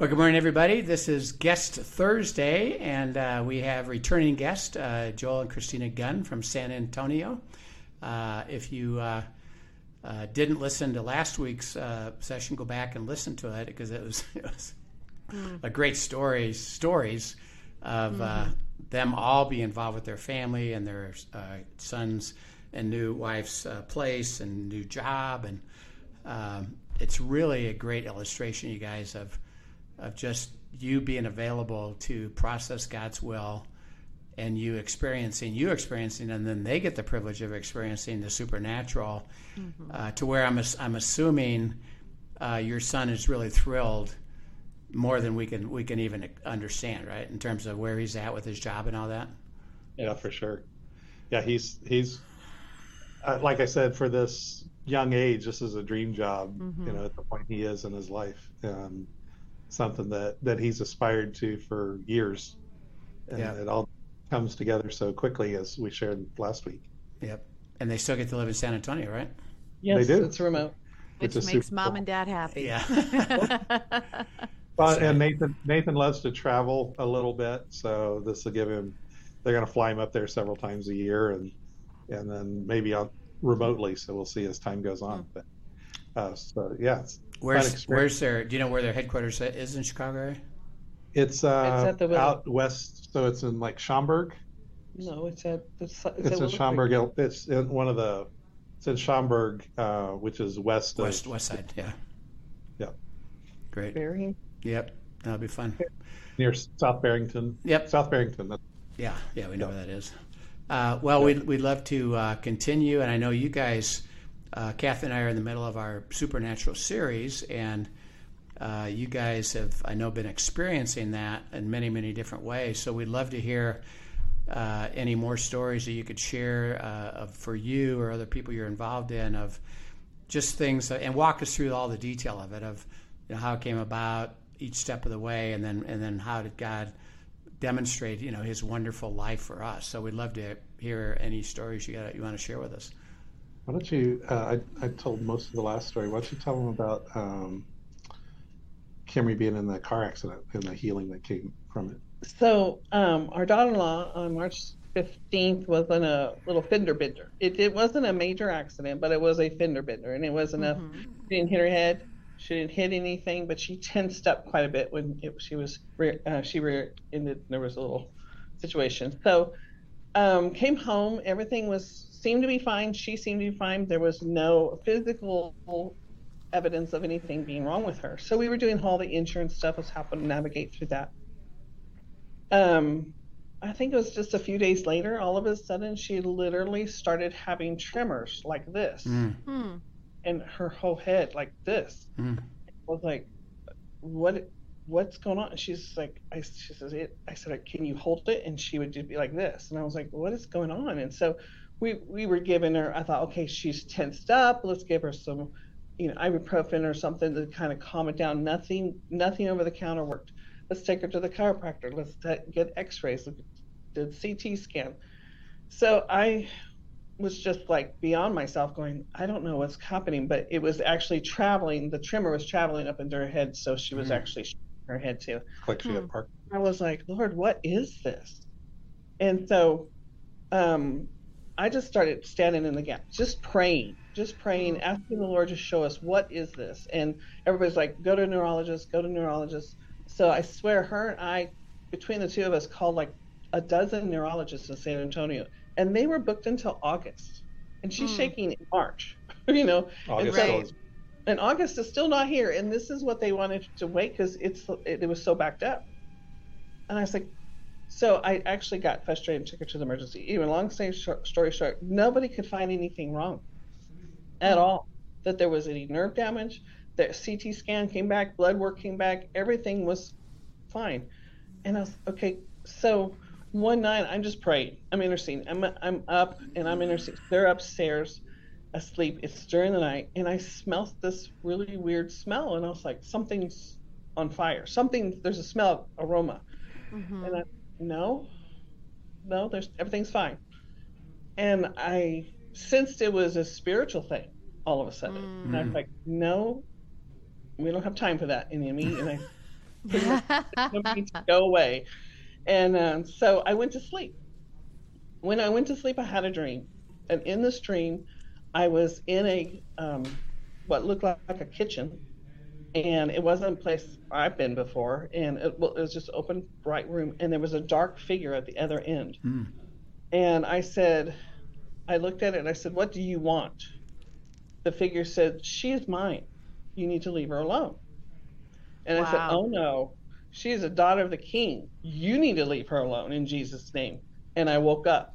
Well, good morning, everybody. This is Guest Thursday, and uh, we have returning guest uh, Joel and Christina Gunn from San Antonio. Uh, if you uh, uh, didn't listen to last week's uh, session, go back and listen to it because it was, it was mm. a great story. Stories of mm-hmm. them all being involved with their family and their sons and new wife's place and new job, and um, it's really a great illustration, you guys, of of just you being available to process God's will and you experiencing you experiencing and then they get the privilege of experiencing the supernatural mm-hmm. uh, to where I'm, I'm assuming uh, your son is really thrilled more than we can we can even understand right in terms of where he's at with his job and all that yeah for sure yeah he's he's uh, like I said for this young age this is a dream job mm-hmm. you know at the point he is in his life um, something that that he's aspired to for years, and yeah. it all comes together so quickly as we shared last week. Yep, and they still get to live in San Antonio, right? Yes, they do. It's remote, which makes mom cool. and dad happy. Yeah. well, and Nathan Nathan loves to travel a little bit, so this will give him. They're going to fly him up there several times a year, and and then maybe on remotely. So we'll see as time goes on. Mm. But uh, so yeah, Where's where's their? Do you know where their headquarters is in Chicago area? It's uh, it's out west, so it's in like Schaumburg. No, it's at it's, it's in Schaumburg. It's in one of the. It's in Schaumburg, uh, which is west. West of, west side, yeah. Yeah. Great. Barrington. Yep, that'll be fun. Near South Barrington. Yep. South Barrington. Yeah, yeah, we know where that is. Uh, well, we'd, we'd love to uh, continue, and I know you guys uh, Kathy and I are in the middle of our supernatural series, and uh, you guys have, I know, been experiencing that in many, many different ways. So we'd love to hear uh, any more stories that you could share uh, of, for you or other people you're involved in of just things, and walk us through all the detail of it, of you know, how it came about, each step of the way, and then and then how did God demonstrate, you know, His wonderful life for us. So we'd love to hear any stories you got you want to share with us. Why don't you? Uh, I I told most of the last story. Why don't you tell them about um, Kimmy being in the car accident and the healing that came from it? So um, our daughter-in-law on March 15th was in a little fender bender. It, it wasn't a major accident, but it was a fender bender, and it wasn't mm-hmm. a. She didn't hit her head. She didn't hit anything, but she tensed up quite a bit when it, she was uh, she rear-ended. There was a little situation. So um, came home. Everything was seemed to be fine. She seemed to be fine. There was no physical evidence of anything being wrong with her. So we were doing all the insurance stuff, was helping navigate through that. Um, I think it was just a few days later, all of a sudden she literally started having tremors like this. Mm. And her whole head like this. Mm. I was like, what what's going on? She's like, I, she says, it, I said, can you hold it? And she would just be like this. And I was like, what is going on? And so we we were giving her. I thought, okay, she's tensed up. Let's give her some, you know, ibuprofen or something to kind of calm it down. Nothing nothing over the counter worked. Let's take her to the chiropractor. Let's t- get X-rays. Did CT scan. So I was just like beyond myself going i don't know what's happening but it was actually traveling the tremor was traveling up into her head so she was mm. actually her head too like she hmm. i was like lord what is this and so um I just started standing in the gap, just praying, just praying, mm-hmm. asking the Lord to show us what is this. And everybody's like, go to a neurologist, go to a neurologist. So I swear, her and I, between the two of us, called like a dozen neurologists in San Antonio, and they were booked until August. And she's mm. shaking in March, you know. August and, so, and August is still not here, and this is what they wanted to wait because it's it, it was so backed up. And I was like, so I actually got frustrated and took her to the emergency. Even long story short, nobody could find anything wrong. at all that there was any nerve damage. The CT scan came back, blood work came back, everything was fine. And I was okay. So one night I'm just praying. I'm interceding. I'm I'm up and I'm interceding. They're upstairs asleep. It's during the night, and I smelled this really weird smell, and I was like, something's on fire. Something. There's a smell, aroma, mm-hmm. and I no, no. There's everything's fine, and I sensed it was a spiritual thing all of a sudden, mm. and I was like, no, we don't have time for that, enemy, and I need to go away. And um, so I went to sleep. When I went to sleep, I had a dream. And in this dream, I was in a um, what looked like, like, a kitchen, and it wasn't a place I've been before, and it, well, it was just open, bright room, and there was a dark figure at the other end. Mm. And I said, I looked at it and I said, "What do you want?" The figure said, "She is mine. You need to leave her alone." And wow. I said, "Oh no, she is a daughter of the king. You need to leave her alone in Jesus' name." And I woke up.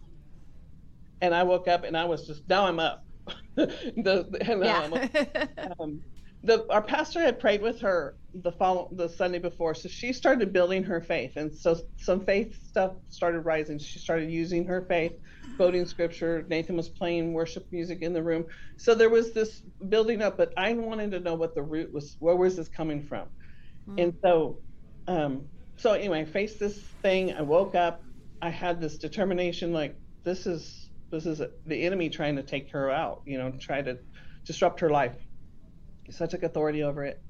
And I woke up and I was just now I'm up. the, and, yeah. um, um, the our pastor had prayed with her the follow the Sunday before, so she started building her faith, and so some faith stuff started rising. She started using her faith, quoting scripture. Nathan was playing worship music in the room, so there was this building up. But I wanted to know what the root was. Where was this coming from? Mm. And so, um, so anyway, I faced this thing. I woke up. I had this determination, like this is this is the enemy trying to take her out, you know, try to disrupt her life. So I took authority over it.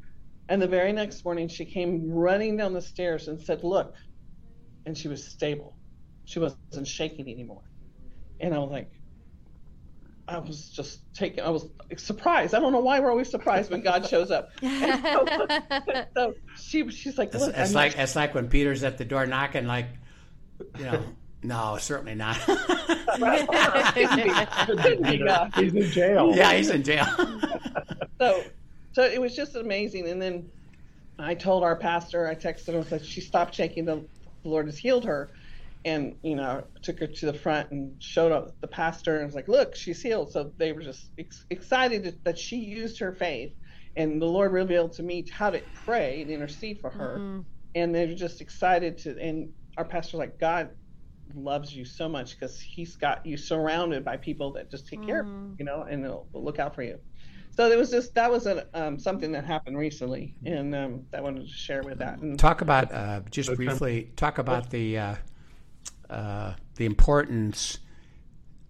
And the very next morning, she came running down the stairs and said, Look. And she was stable. She wasn't shaking anymore. And I was like, I was just taken, I was surprised. I don't know why we're always surprised when God shows up. So, so, she, she's like, Look. It's, it's like, it's like when Peter's at the door knocking, like, you know. No, certainly not. he's in jail. Yeah, he's in jail. so, so it was just amazing. And then I told our pastor, I texted him, said she stopped shaking. The, the Lord has healed her, and you know, took her to the front and showed up the pastor and was like, "Look, she's healed." So they were just ex- excited that she used her faith, and the Lord revealed to me how to pray and intercede for her. Mm-hmm. And they were just excited to. And our pastor was like, "God, loves you so much because he's got you surrounded by people that just take mm. care of you, mm-hmm. you know, and they'll, they'll, look out for you. So it was just that was a, um, something that happened recently, and um, I wanted to share with that. And, talk about uh, just okay. briefly. Talk about the uh, uh, the importance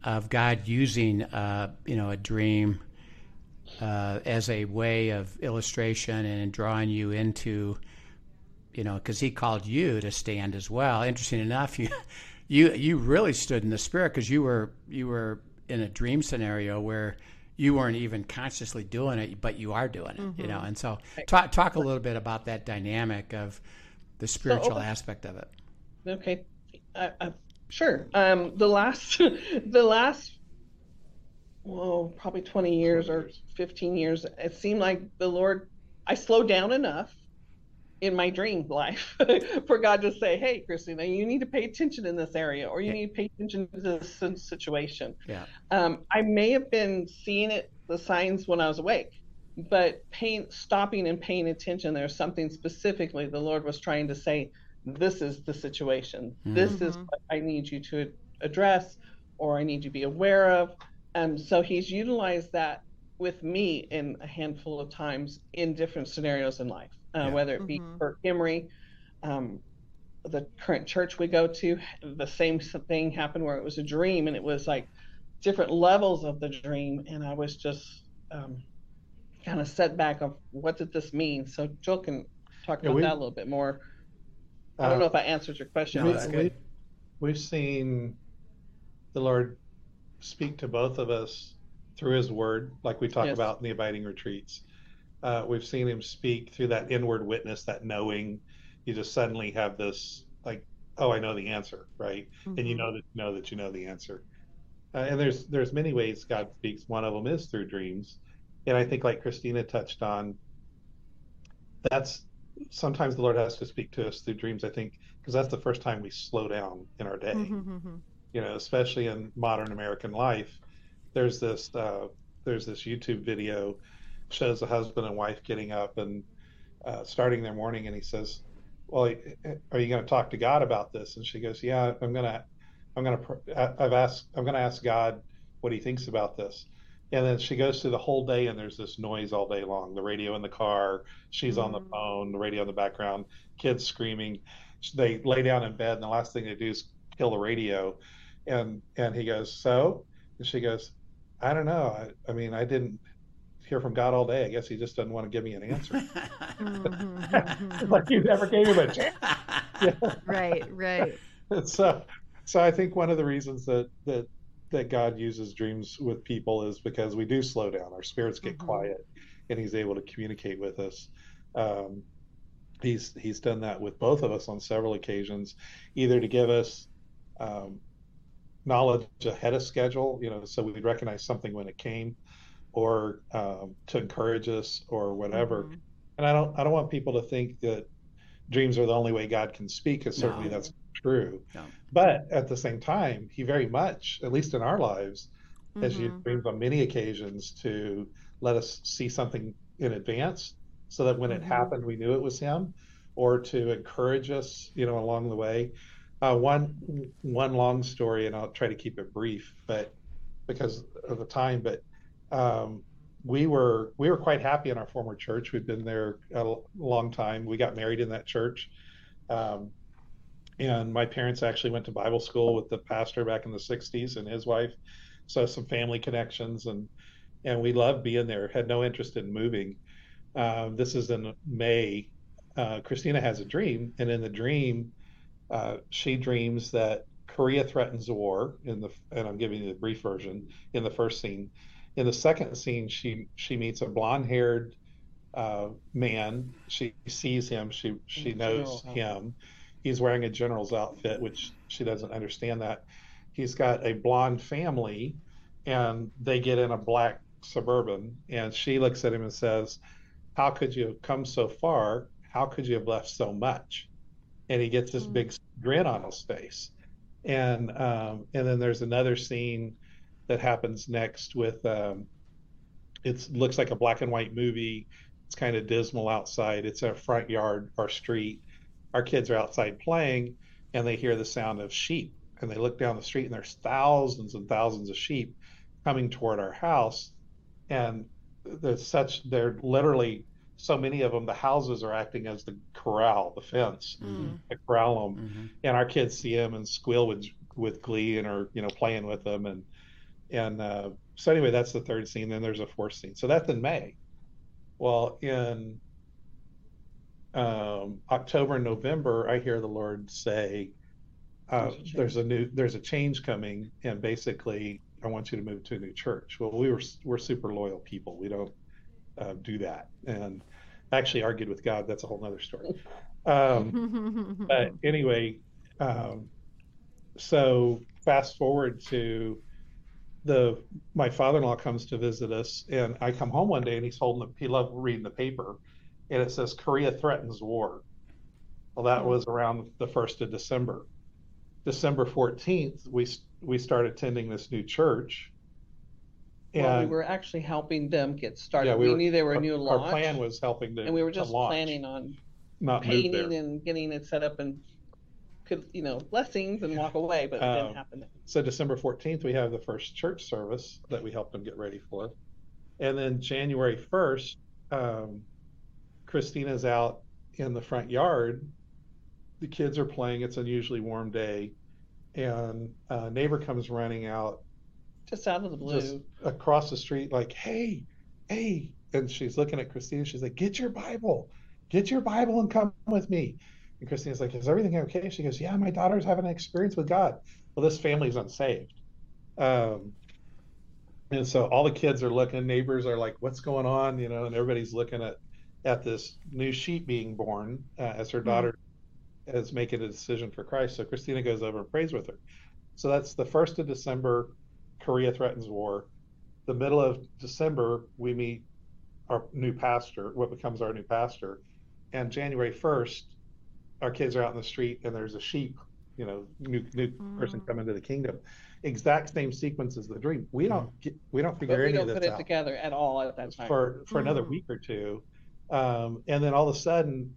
of God using uh, you know a dream uh, as a way of illustration and drawing you into you know because He called you to stand as well. Interesting enough, you you you really stood in the spirit because you were you were in a dream scenario where you weren't even consciously doing it, but you are doing it, mm-hmm. you know. And so, talk talk a little bit about that dynamic of the spiritual so, aspect of it. Okay, uh, uh, sure. Um, the last the last well, probably twenty years or fifteen years, it seemed like the Lord. I slowed down enough in my dream life for God to say, "Hey, Christina, you need to pay attention in this area, or you need to pay attention to this situation." Yeah. Um, I may have been seeing it, the signs when I was awake, but paying, stopping and paying attention, there's something specifically the Lord was trying to say. This is the situation. Mm-hmm. This is what I need you to address, or I need you to be aware of. And so He's utilized that with me in a handful of times in different scenarios in life uh, yeah. whether it be mm-hmm. for Emery, um, the current church we go to, the same thing happened where it was a dream and it was like different levels of the dream. And I was just um, kind of set back of what did this mean? So Joel can talk yeah, about that a little bit more. I don't uh, know if I answered your question. No, that's good. We've seen the Lord speak to both of us through his word, like we talk yes. about in the abiding retreats. Uh, we've seen him speak through that inward witness, that knowing. You just suddenly have this like, oh, I know the answer, right? Mm-hmm. And you mm-hmm. know that you know that you know the answer. Uh, and there's there's many ways God speaks. One of them is through dreams, and I think like Christina touched on, that's sometimes the Lord has to speak to us through dreams. I think because that's the first time we slow down in our day. Mm-hmm. mm-hmm. You know, especially in modern American life, there's this uh, there's this YouTube video shows a husband and wife getting up and uh, starting their morning, and he says, "Well, are you going to talk to God about this?" And she goes, "Yeah, I'm gonna, I'm gonna, I've asked, I'm gonna ask God what He thinks about this." And then she goes through the whole day, and there's this noise all day long. The radio in the car, she's mm-hmm. on the mm. phone, the radio in the background, kids screaming. They lay down in bed, and the last thing they do is kill the radio. And and he goes, "So," and she goes, "I don't know. I, I mean, I didn't." Hear from God all day. I guess he just doesn't want to give me an answer. like you never gave him a chance. Yeah. Right, right. so, so I think one of the reasons that that that God uses dreams with people is because we do slow down. Our spirits get mm-hmm. quiet, and He's able to communicate with us. Um, he's He's done that with both of us on several occasions, either to give us um, knowledge ahead of schedule, you know, so we'd recognize something when it came, or um, to encourage us or whatever. Mm-hmm. And I don't I don't want people to think that dreams are the only way God can speak, because certainly no. that's true. No. But at the same time, He very much, at least in our lives, mm-hmm. has used dreams on many occasions to let us see something in advance, so that when mm-hmm. it happened, we knew it was Him, or to encourage us, you know, along the way. Uh, one one long story, and I'll try to keep it brief, but because of the time, but um, we were we were quite happy in our former church. We'd been there a long time. We got married in that church, um, and my parents actually went to Bible school with the pastor back in the '60s and his wife, so some family connections and and we loved being there. Had no interest in moving. Um, this is in May. Uh, Christina has a dream, and in the dream, uh, she dreams that Korea threatens war. In the and I'm giving you the brief version. In the first scene, in the second scene, she she meets a blonde-haired uh, man. She sees him. She she knows him. He's wearing a general's outfit, which she doesn't understand that. He's got a blonde family, and they get in a black suburban. And she looks at him and says, "How could you have come so far? How could you have left so much?" And he gets this mm. big grin on his face. And um, and then there's another scene that happens next with um, it looks like a black and white movie. It's kind of dismal outside. It's a front yard, our street. Our kids are outside playing, and they hear the sound of sheep. And they look down the street, and there's thousands and thousands of sheep coming toward our house. And there's such they're literally so many of them. The houses are acting as the corral, the fence, mm-hmm. to corral them. Mm-hmm. And our kids see them and squeal with with glee and are you know playing with them and and uh, so anyway, that's the third scene. Then there's a fourth scene. So that's in May. Well, in um, October and November, I hear the Lord say, uh, there's, a "There's a new, there's a change coming, and basically, I want you to move to a new church." Well, we were we're super loyal people. We don't uh, do that, and actually argued with God. That's a whole other story. Um, but anyway, um, so fast forward to the my father-in-law comes to visit us, and I come home one day, and he's holding the, he loved reading the paper, and it says Korea threatens war. Well, that mm-hmm. was around the first of December. December fourteenth, we we started attending this new church. And well, we were actually helping them get started. Yeah, we, we were, knew they were a new launch. Our plan was helping them and we were just planning on not painting and getting it set up and could you know blessings and walk away, but it didn't um, happen. So December fourteenth, we have the first church service that we helped them get ready for, and then January first, um, Christina's out in the front yard. The kids are playing. It's an unusually warm day, and a neighbor comes running out, just out of the blue, just across the street, like, "Hey, hey!" And she's looking at Christina. She's like, "Get your Bible, get your Bible, and come with me." And Christina's like, Is everything okay? She goes, Yeah, my daughter's having an experience with God. Well, this family's unsaved. Um, and so all the kids are looking, neighbors are like, What's going on? You know, and everybody's looking at, at this new sheep being born uh, as her hmm. daughter mm-hmm. is making a decision for Christ. So Christina goes over and prays with her. So that's the first of December, Korea threatens war. The middle of December, we meet our new pastor, what becomes our new pastor. And January 1st, our kids are out in the street and there's a sheep you know, new new person Mm. come into the kingdom. Exact same sequence as the dream. We don't get, we don't figure But we any don't of put it out together at all at that time. for for another Mm. week or two, um, and then all of a sudden,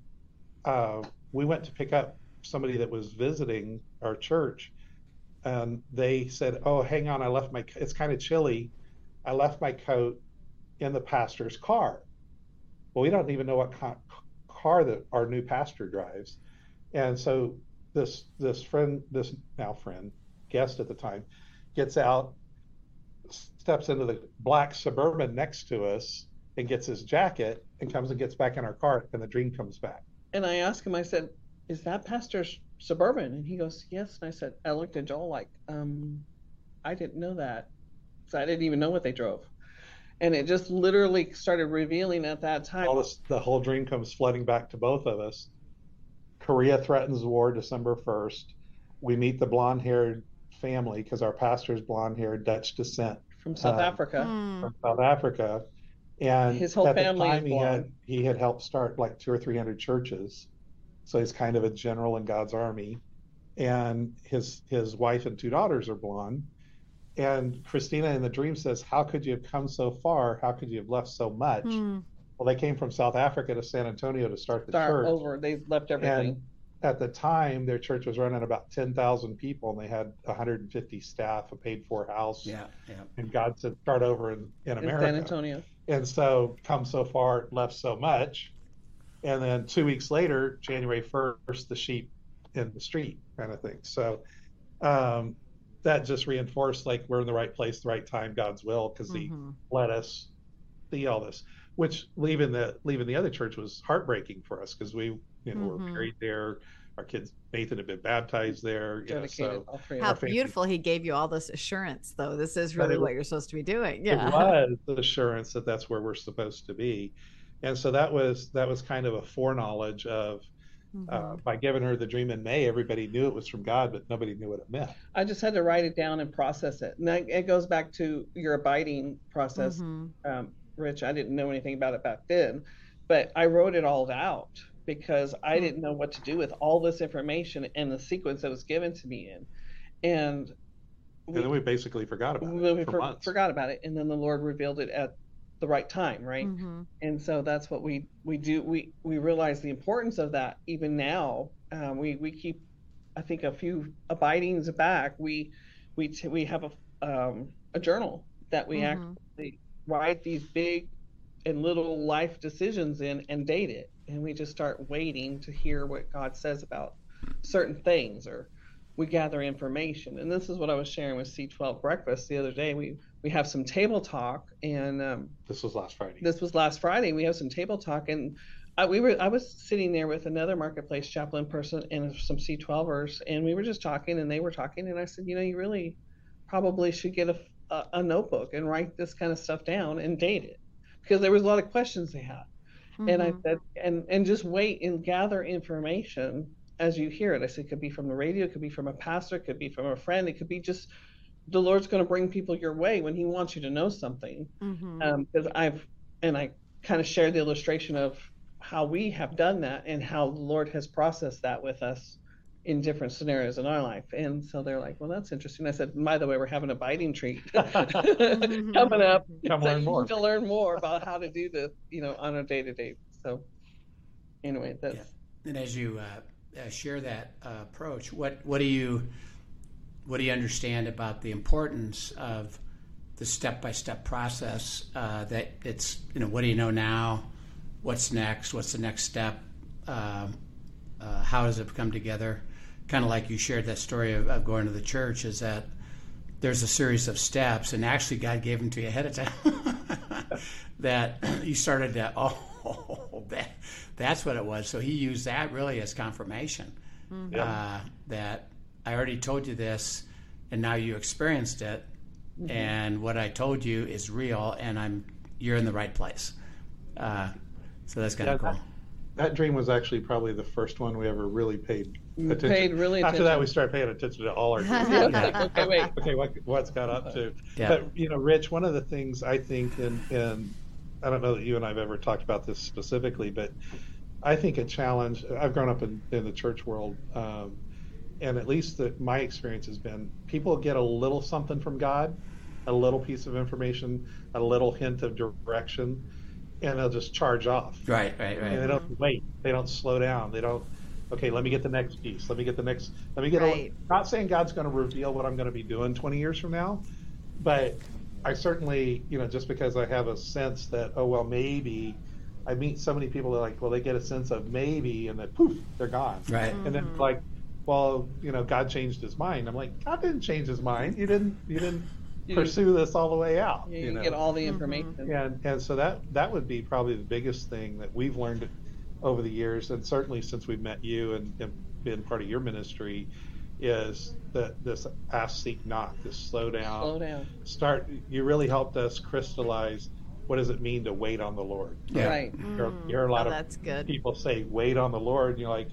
uh, we went to pick up somebody that was visiting our church, and they said, "Oh, hang on, I left my. It's kind of chilly. I left my coat in the pastor's car." Well, we don't even know what ca- car that our new pastor drives, and so this this friend, this now friend, guest at the time, gets out, steps into the black suburban next to us, and gets his jacket, and comes and gets back in our car, and the dream comes back. And I asked him, I said, Is that pastor's suburban? And he goes, Yes. And I said, I looked at Joel like, um, I didn't know that. So I didn't even know what they drove. And it just literally started revealing at that time. all this, the whole dream comes flooding back to both of us. Korea threatens war December 1st. We meet the blonde haired family because our pastor's blonde haired Dutch descent from South uh, Africa. Mm. from South Africa. And His whole at the family is time he had blonde. he had helped start like two or three hundred churches. So he's kind of a general in God's army. And his his wife and two daughters are blonde. And Christina in the dream says, How could you have come so far? How could you have left so much? Mm. Well, they came from South Africa to San Antonio to start the church. Start church. over. They left everything. And at the time, their church was running about 10,000 people and they had 150 staff, a paid for house. Yeah, yeah. And God said, start over in, in America. in America. San Antonio. And so, come so far, left so much. And then two weeks later, January 1st, the sheep in the street kind of thing. So, um, that just reinforced like we're in the right place, the right time, God's will, because He Mhm. let us see all this. Which leaving the leaving the other church was heartbreaking for us because we you know were Mhm. married there, our kids Nathan had been baptized there. You know, so all three of How Our family- beautiful he gave you all this assurance, though. This is really it- what you're supposed to be doing. Yeah, it was the assurance that that's where we're supposed to be, and so that was that was kind of a foreknowledge of uh, Mhm. by giving her the dream in May, everybody knew it was from God, but nobody knew what it meant. I just had to write it down and process it. And that, it goes back to your abiding process. Mhm. um, Rich, I didn't know anything about it back then, but I wrote it all out because I Hmm. didn't know what to do with all this information and the sequence that was given to me in. And And then we basically forgot about we it for for- months. forgot about it, and then the Lord revealed it at the right time, right? Mhm. And so that's what we we do. We we realize the importance of that even now. Um, we we keep, I think, a few abidings back. We we t- we have a um, a journal that we Mhm. actually write these big and little life decisions in and date it, and we just start waiting to hear what God says about certain things or we gather information and this is what i was sharing with c12 breakfast the other day we we have some table talk and um, This was last Friday. this was last Friday. We have some table talk, and I, we were I was sitting there with another marketplace chaplain person and some C12ers, and we were just talking, and they were talking, and I said, you know, you really probably should get a, a, a notebook and write this kind of stuff down and date it, because there was a lot of questions they had, and I Mhm. said, and and just wait and gather information as you hear it. I said, it could be from the radio, it could be from a pastor, it could be from a friend, it could be just the Lord's going to bring people your way when He wants you to know something because I've and I kind of shared the illustration of how we have done that and how the Lord has processed that with us in different scenarios in our life. And so they're like, "Well, that's interesting." I said, "By the way, we're having abiding retreat coming up. Come So learn more. To learn more about how to do this, you know, on a day to day." So, anyway, that's Yeah. And as you uh, uh, share that uh, approach, what what do you what do you understand about the importance of the step by step process? Uh, that it's you know what do you know now? What's next? What's the next step? Um uh, how does it come together? Kind of like you shared that story of, of going to the church. Is that there's a series of steps, and actually God gave them to you ahead of time. that you started to oh that that's what it was. So He used that really as confirmation Yeah. uh, that I already told you this, and now you experienced it, and what I told you is real, and I'm you're in the right place. Uh, so that's kind Yeah, of cool. That dream was actually probably the first one we ever really paid attention. paid really After that, we started paying attention to all our dreams. Yeah, like, okay, wait. okay, what, what's got up to? Yeah. But you know, Rich, one of the things I think, and and I don't know that you and I've ever talked about this specifically, but I think a challenge. I've grown up in, in the church world, um, and at least the, my experience has been people get a little something from God, a little piece of information, a little hint of direction, and they'll just charge off. Right, right, right. And they don't wait. They don't slow down. They don't. Okay, let me get the next piece. Let me get the next. Let me get. Right. A, not saying God's going to reveal what I'm going to be doing 20 years from now, but I certainly, you know, just because I have a sense that oh well maybe. I meet so many people that are like, well, they get a sense of maybe, and then poof, they're gone. Right. And then like, well, you know, God changed his mind. I'm like, God didn't change his mind. You didn't. You didn't You- pursue this all the way out. You, You know? get all the mm-hmm. information. and and so that that would be probably the biggest thing that we've learned over the years, and certainly since we've met you and, and been part of your ministry, is that this ask, seek, knock, this slow down, Slow down. start. You really helped us crystallize what does it mean to wait on the Lord. Yeah. Right. You hear, you hear a mm. lot Oh, of that's good. people say wait on the Lord, and you're like,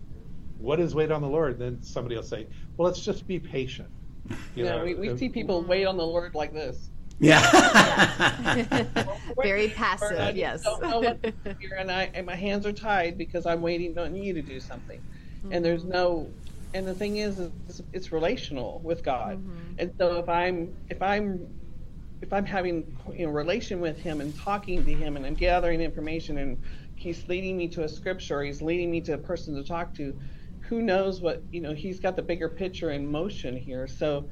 what is wait on the Lord? then somebody will say, well, let's just be patient. You You know, know, we, we and- see people wait on the Lord like this. Yeah. Very Or I passive, yes. Don't know what here, and I and my hands are tied because I'm waiting on you to do something, and there's no. And the thing is, it's, it's relational with God, mm-hmm. and so if I'm if I'm if I'm having you know relation with Him and talking to Him and I'm gathering information and He's leading me to a scripture, He's leading me to a person to talk to, who knows what you know? He's got the bigger picture in motion here, so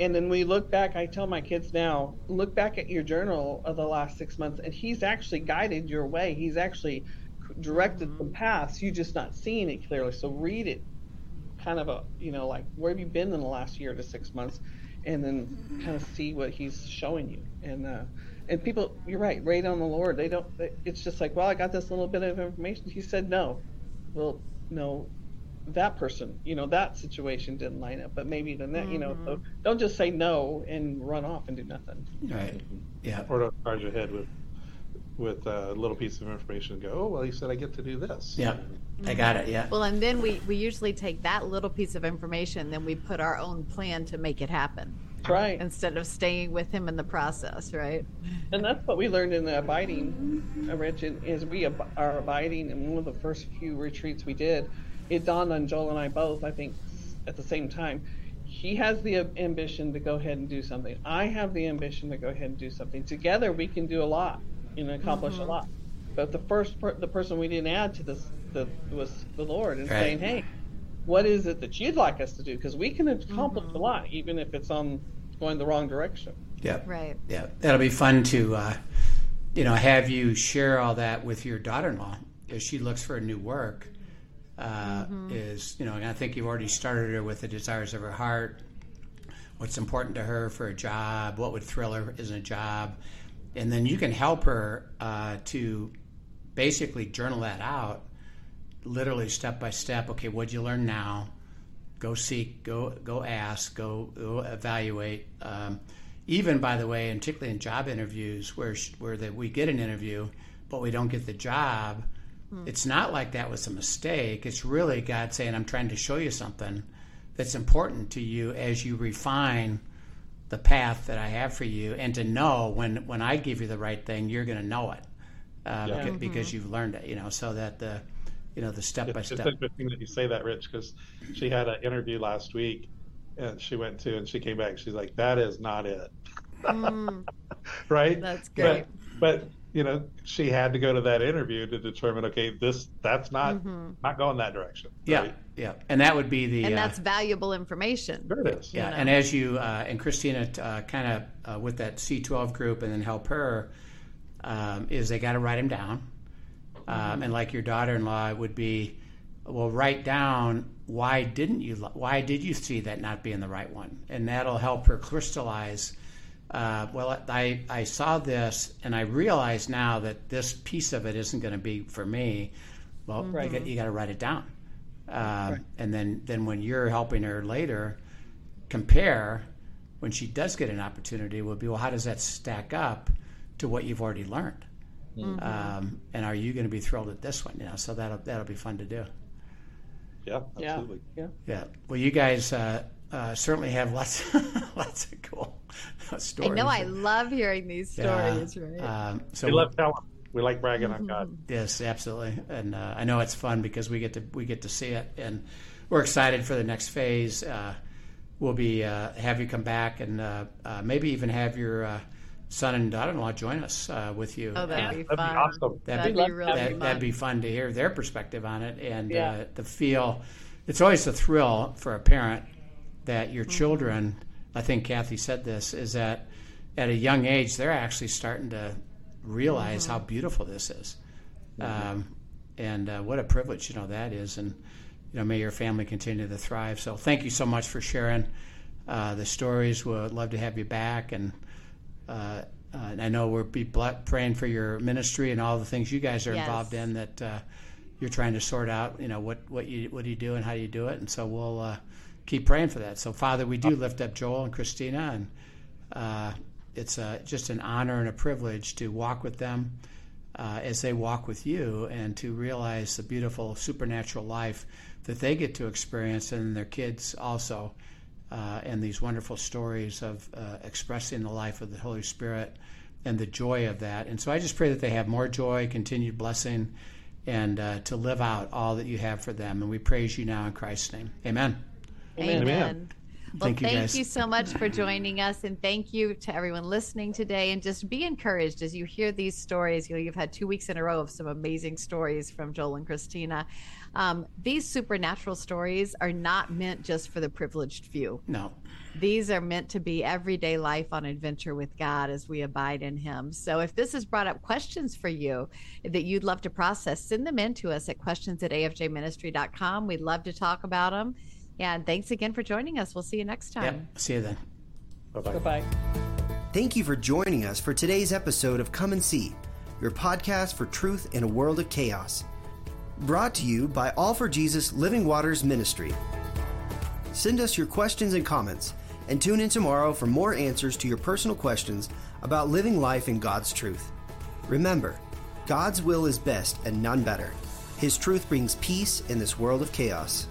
and then we look back i tell my kids now look back at your journal of the last six months and he's actually guided your way. He's actually directed the paths. You just not seeing it clearly. So read it kind of a you know like where have you been in the last year to six months? And then kind of see what he's showing you. And uh and people you're right wait on the lord. They don't they, it's just like well i got this little bit of information. He said no. Well no that person, you know, that situation didn't line up, but maybe the net, you know, so don't just say no and run off and do nothing. right. Yeah. or don't charge ahead with with a little piece of information and go, oh well, he said I get to do this. Yeah. I got it. Yeah. Well, and then we, we usually take that little piece of information, then we put our own plan to make it happen right. instead of staying with him in the process, right? And that's what we learned in the abiding, uh, Rich, is we ab- are abiding. And one of the first few retreats we did, it dawned on Joel and I both, I think, at the same time. He has the ambition to go ahead and do something. I have the ambition to go ahead and do something. Together, we can do a lot and accomplish a lot. But the first, per- the person we didn't add to this, the, was the Lord, and Right. saying, "Hey, what is it that you'd like us to do? Because we can accomplish a lot, even if it's on going the wrong direction." Yeah. Right. Yeah, that'll be fun to, uh, you know, have you share all that with your daughter-in-law as she looks for a new work. Uh, Is you know, and I think you've already started her with the desires of her heart. What's important to her for a job? What would thrill her in a job? And then you can help her uh, to basically journal that out, literally step by step. Okay, what'd you learn now? go seek, go go ask, go, go evaluate. Um, even by the way, and particularly in job interviews, where where that we get an interview, but we don't get the job. Hmm. It's not like that was a mistake. It's really God saying, "I'm trying to show you something that's important to you as you refine the path that I have for you, and to know when when I give you the right thing, you're going to know it uh, Yeah. beca- mm-hmm. because you've learned it. You know, so that the you know the step by step. It's interesting that you say that, Rich, because she had an interview last week, and she went to, and she came back. She's like, "That is not it." Hmm. right? That's great. But, but you know, she had to go to that interview to determine, okay, this that's not not going that direction. Yeah, right? yeah, and that would be the And uh, that's valuable information. There it is. yeah. you know. And as you uh, and Christina uh, kind of uh, with that C12 group, and then help her um, is they got to write them down, um, and like your daughter-in-law would be, well, write down why didn't you why did you see that not being the right one, and that'll help her crystallize. Uh, well, I, I saw this and I realize now that this piece of it isn't going to be for me. Well, you, got, you got to write it down. Um, And then, then when you're helping her later, compare when she does get an opportunity will be, well, how does that stack up to what you've already learned? Um, and are you going to be thrilled at this one? You know, so that'll that'll be fun to do. Yeah, Yeah. absolutely. Yeah. Yeah. Well, you guys uh, uh, certainly have lots lots of cool stories. I know I love hearing these Yeah. stories, right? Um, so We love telling. We like bragging on Mm-hmm. God. Yes, absolutely, and uh, I know it's fun because we get to we get to see it. And we're excited for the next phase. Uh, we'll be uh, have you come back and uh, uh, maybe even have your uh, son and daughter-in-law join us uh, with you. Oh, that'd be That'd fun. be awesome. That'd, That'd be, be really that, fun. that'd be fun to hear their perspective on it and Yeah. uh, the feel. It's always a thrill for a parent that your Mm-hmm. children. I think Kathy said this is that at a young age they're actually starting to realize Mm-hmm. how beautiful this is, um, and uh, what a privilege you know that is. And you know, may your family continue to thrive. So thank you so much for sharing uh, the stories. We'd love to have you back and. Uh, uh, and I know we'll be praying for your ministry and all the things you guys are Yes. involved in that uh, you're trying to sort out. You know what what you what do you do and how do you do it, and so we'll uh, keep praying for that. So Father, we do lift up Joel and Christina, and uh, it's uh, just an honor and a privilege to walk with them uh, as they walk with you, and to realize the beautiful supernatural life that they get to experience, and their kids also uh, and these wonderful stories of uh, expressing the life of the Holy Spirit and the joy of that. And so I just pray that they have more joy, continued blessing, and uh, to live out all that you have for them. And we praise you now in Christ's name. Amen. Amen. Amen. Well, Thank you, thank guys. you so much for joining us, and thank you to everyone listening today. And just be encouraged as you hear these stories. You know, you've had two weeks in a row of some amazing stories from Joel and Christina. Um, these supernatural stories are not meant just for the privileged few. No. These are meant to be everyday life on adventure with God as we abide in Him. So if this has brought up questions for you that you'd love to process, send them in to us at questions at afjministry.com. We'd love to talk about them. Yeah, and thanks again for joining us. We'll see you next time. Yep. See you then. Bye-bye. Goodbye. Thank you for joining us for today's episode of Come and See, your podcast for truth in a world of chaos. Brought to you by All for Jesus Living Waters Ministry. Send us your questions and comments, and tune in tomorrow for more answers to your personal questions about living life in God's truth. Remember, God's will is best and none better. His truth brings peace in this world of chaos.